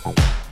Bye-bye.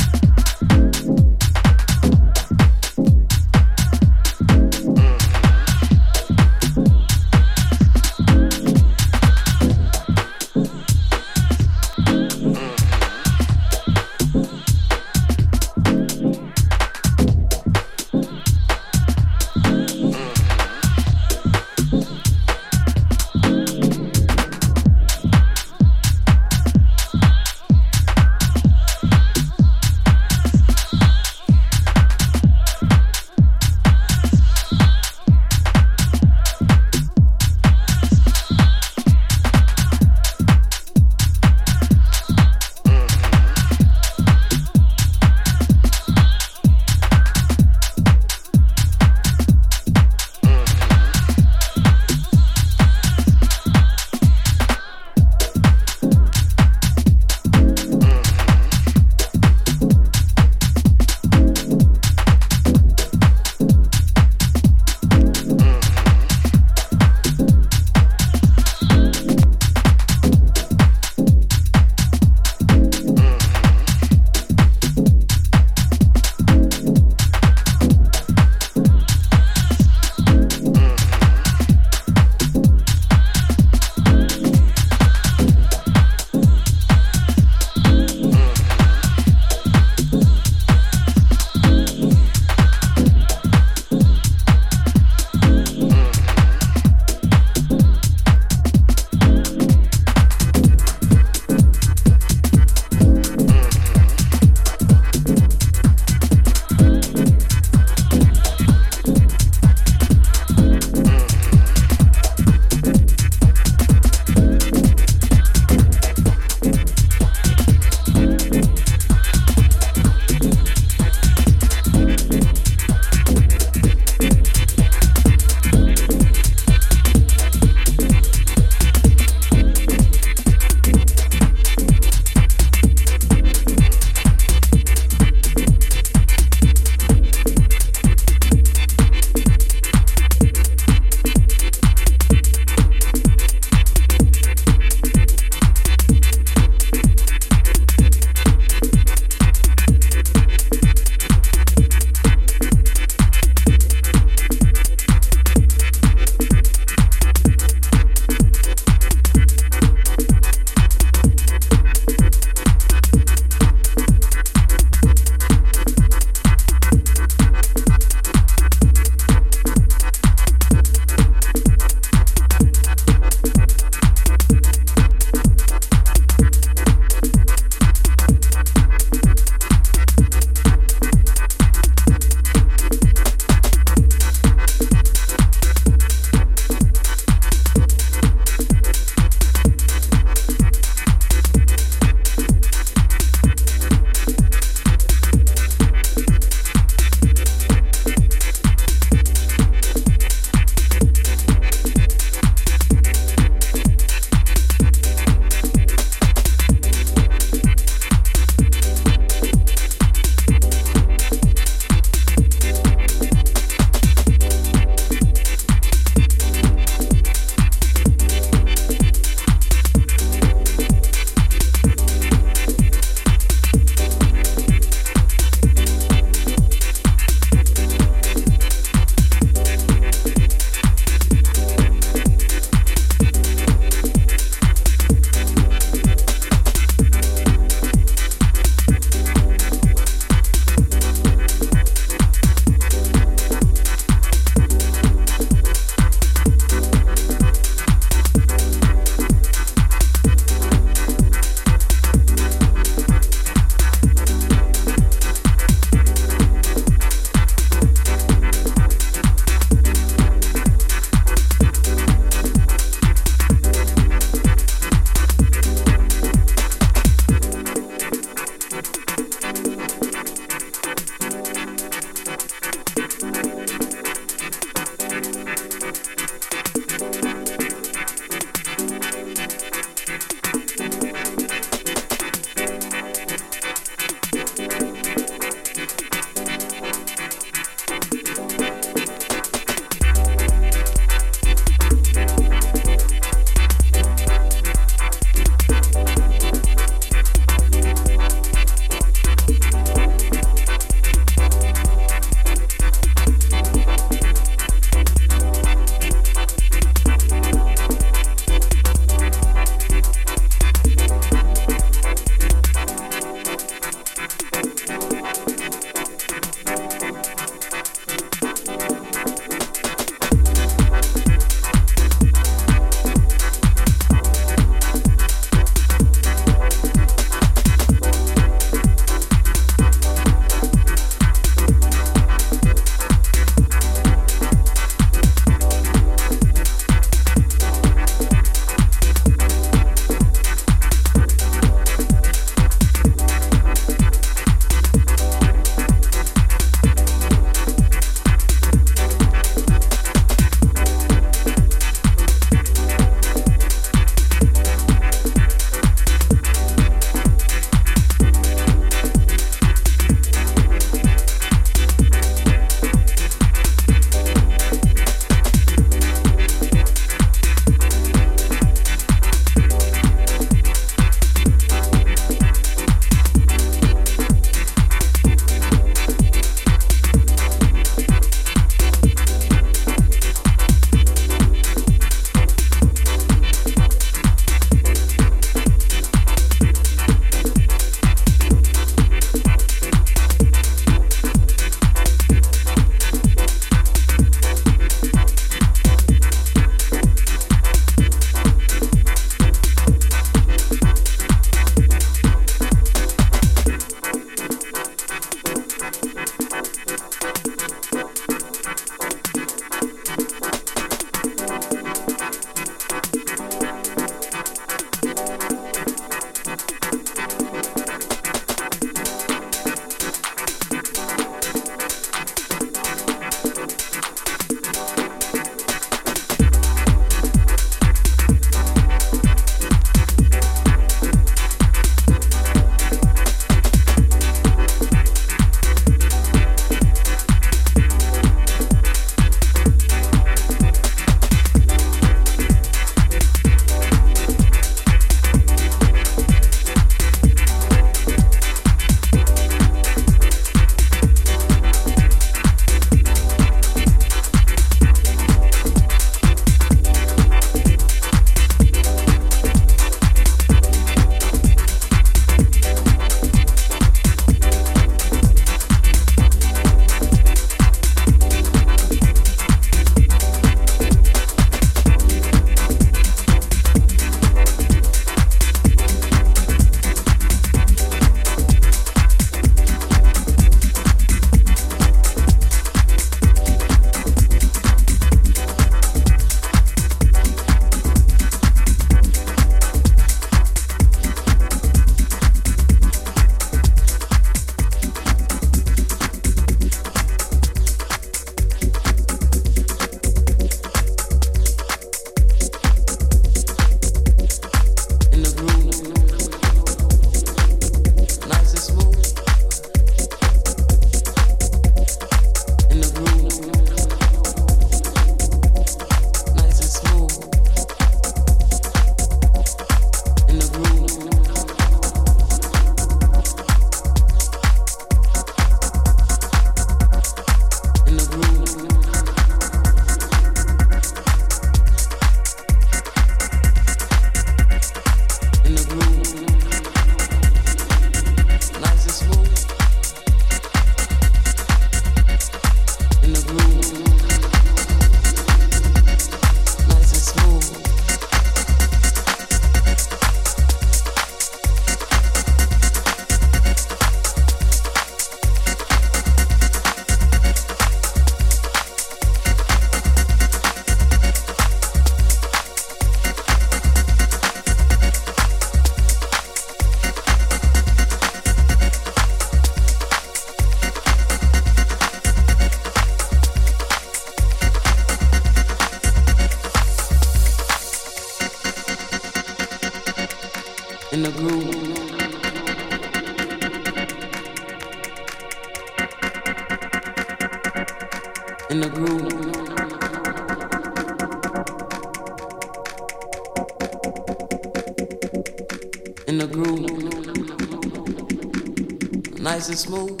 And smooth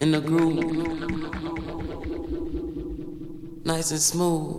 in the groove, nice and smooth.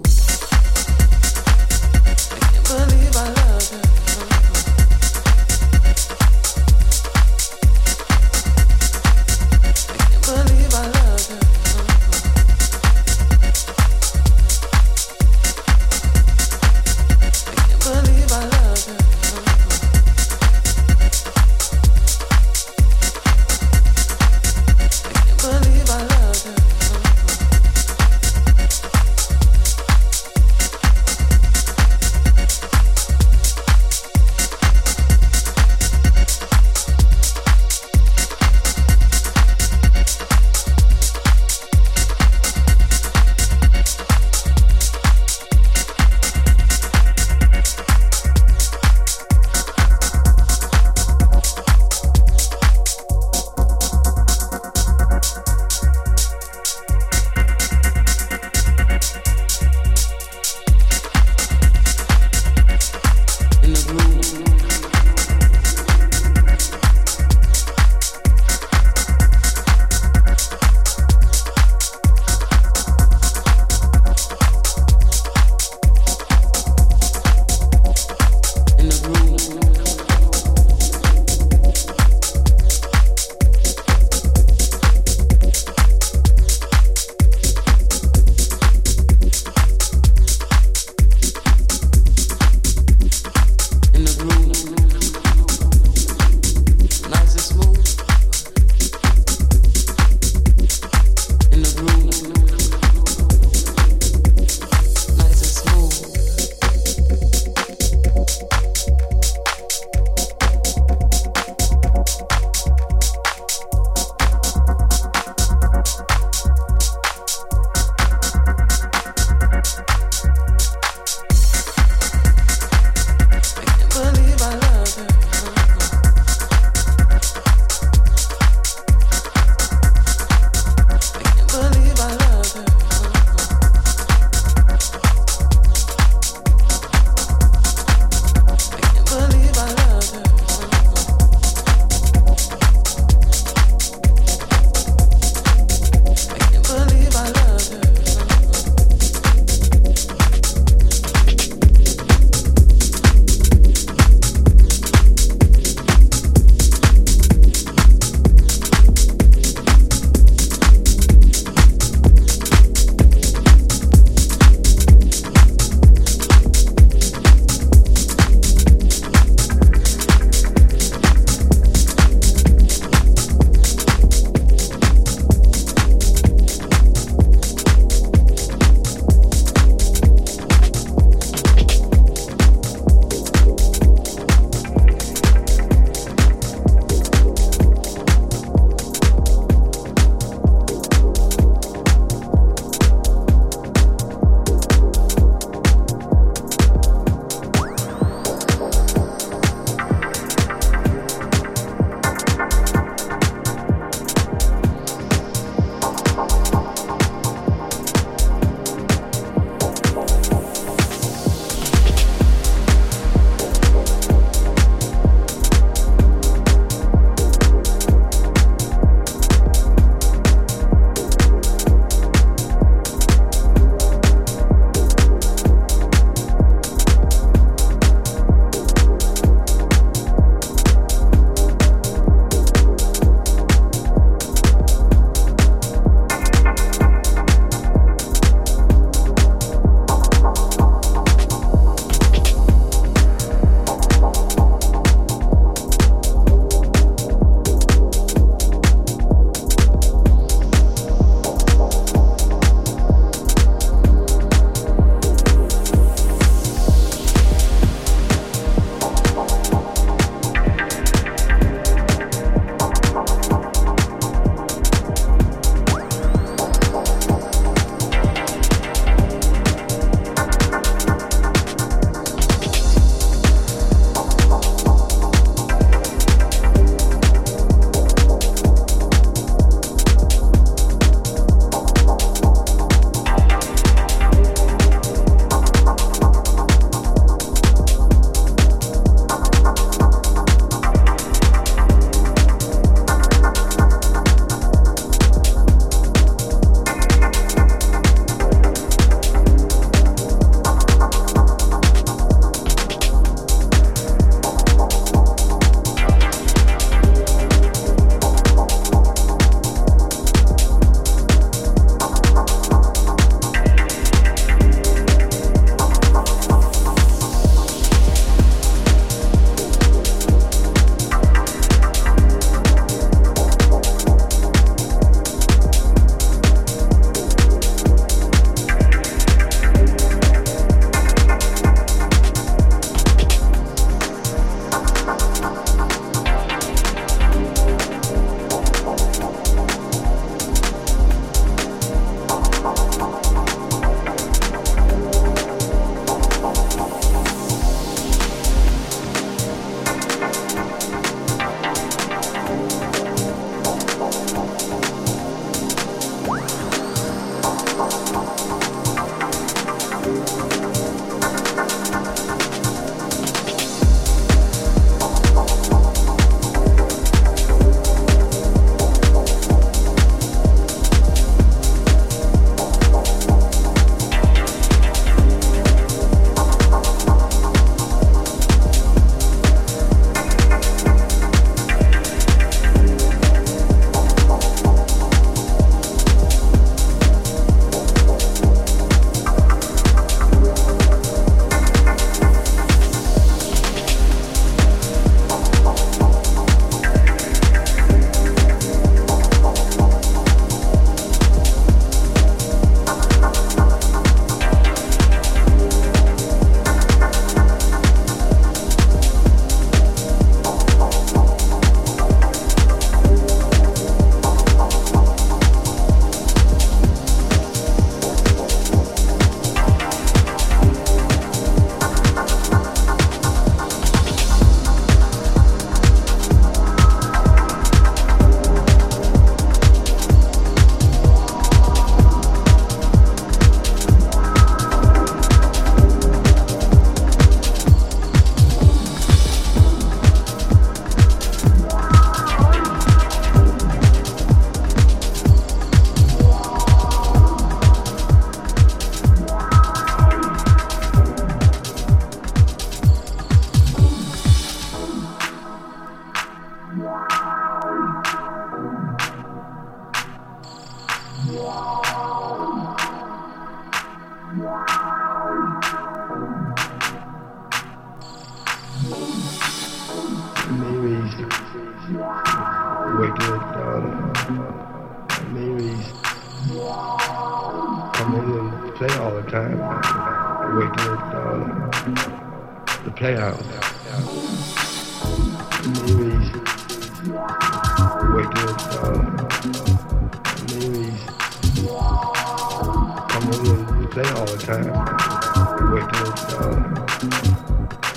Play all the time. Wicked uh,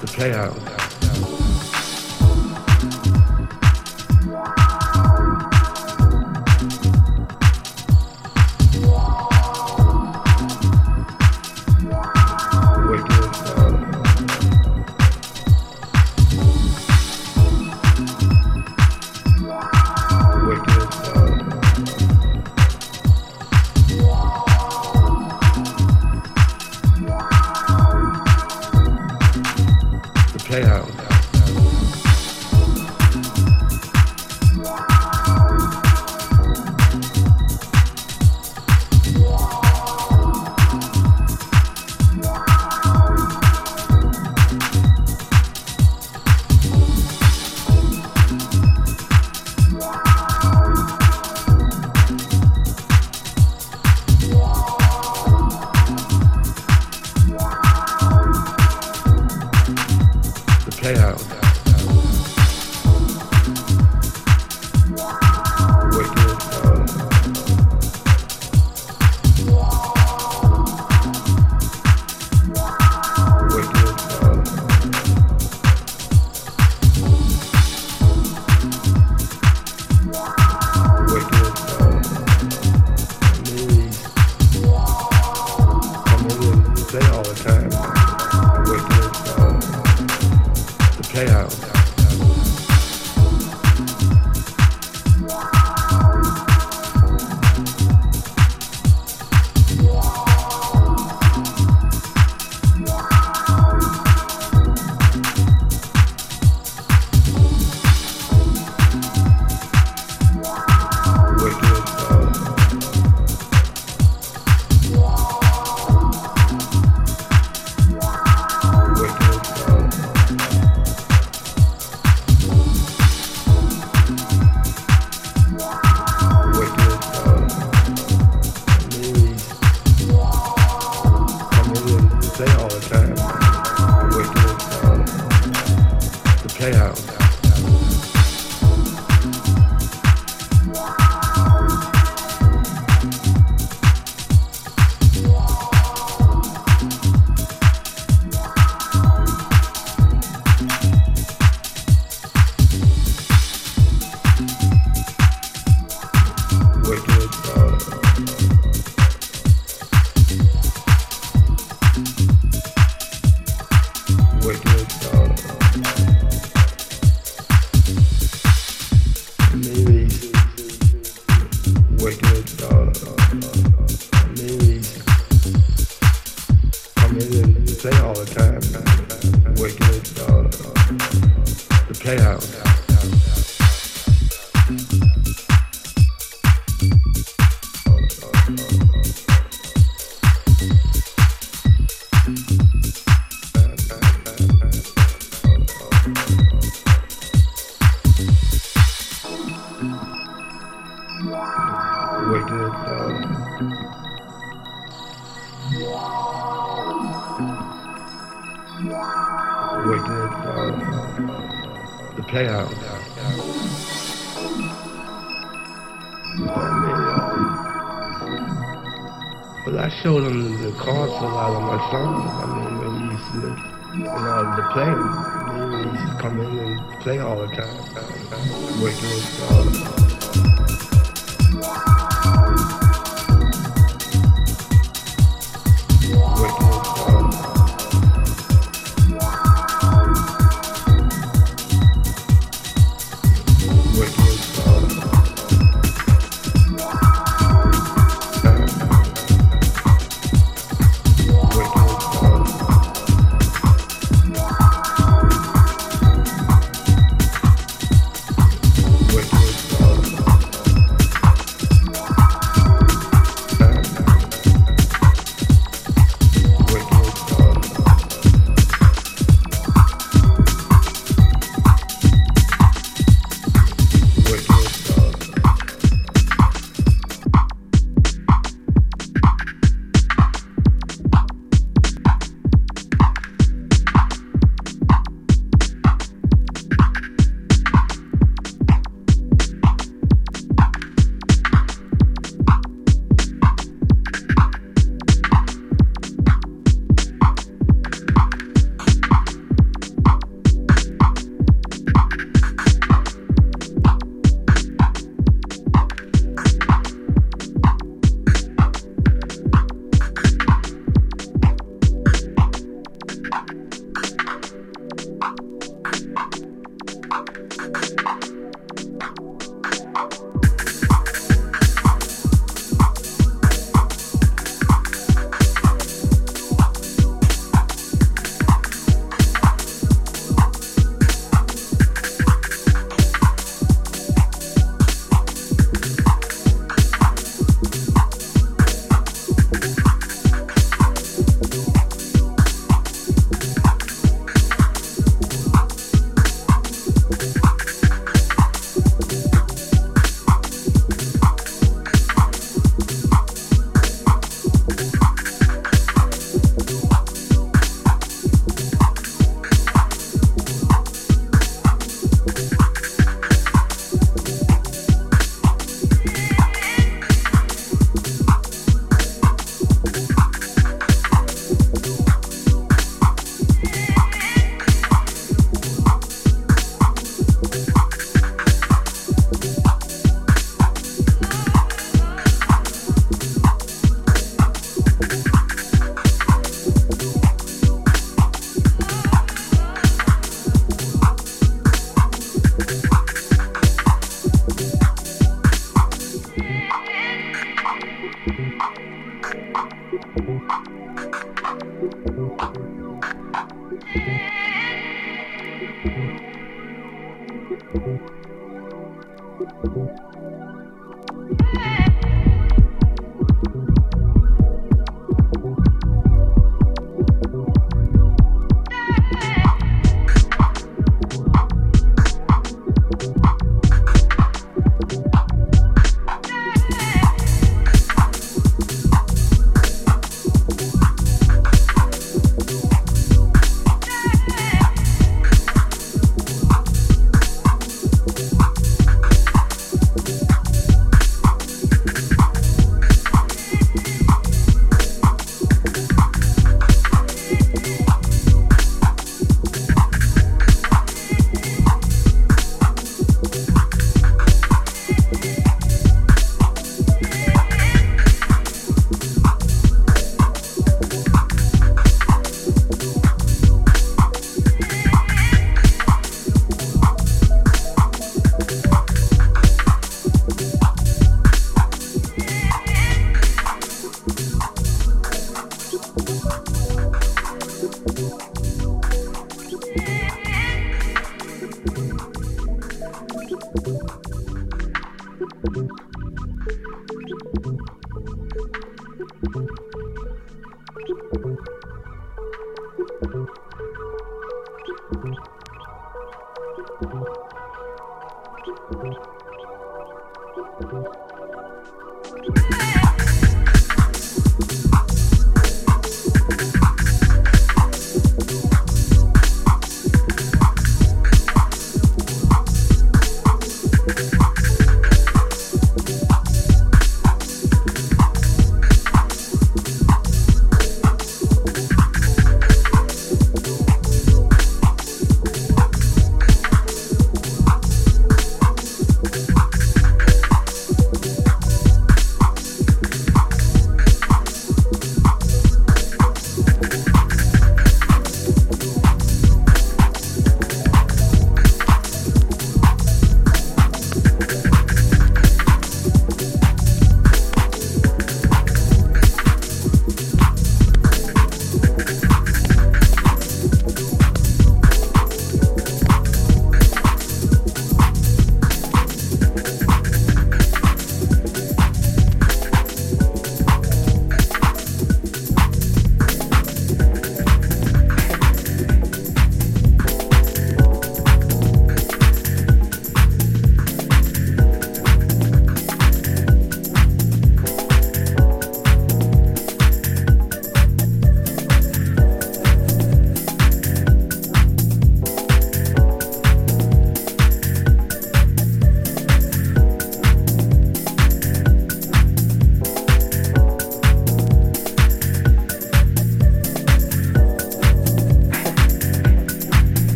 the playhouse. around the plane. They used to come in and play all the time. Working all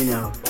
you